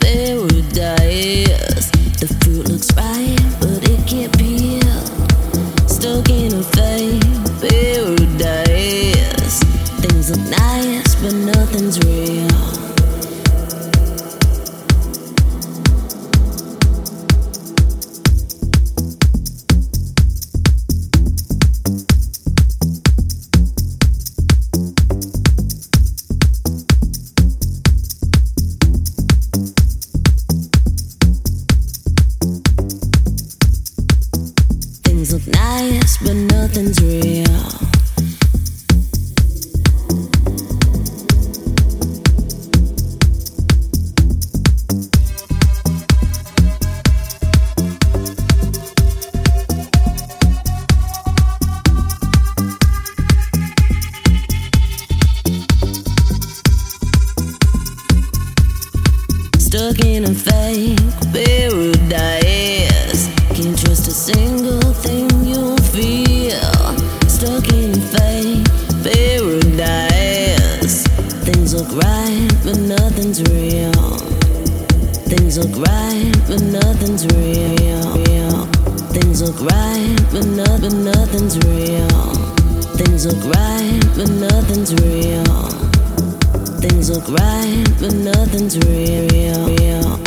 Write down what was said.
paradise. The fruit looks but it can't peel. Stuck in a fake paradise. Things are nice, but nothing's real. But nothing's real. Stuck in a fake paradise. Nothing's real. Things look right, but nothing's real. Things look right, but, no, but nothing's real. Things look right, but nothing's real. Things look right, but nothing's real. real.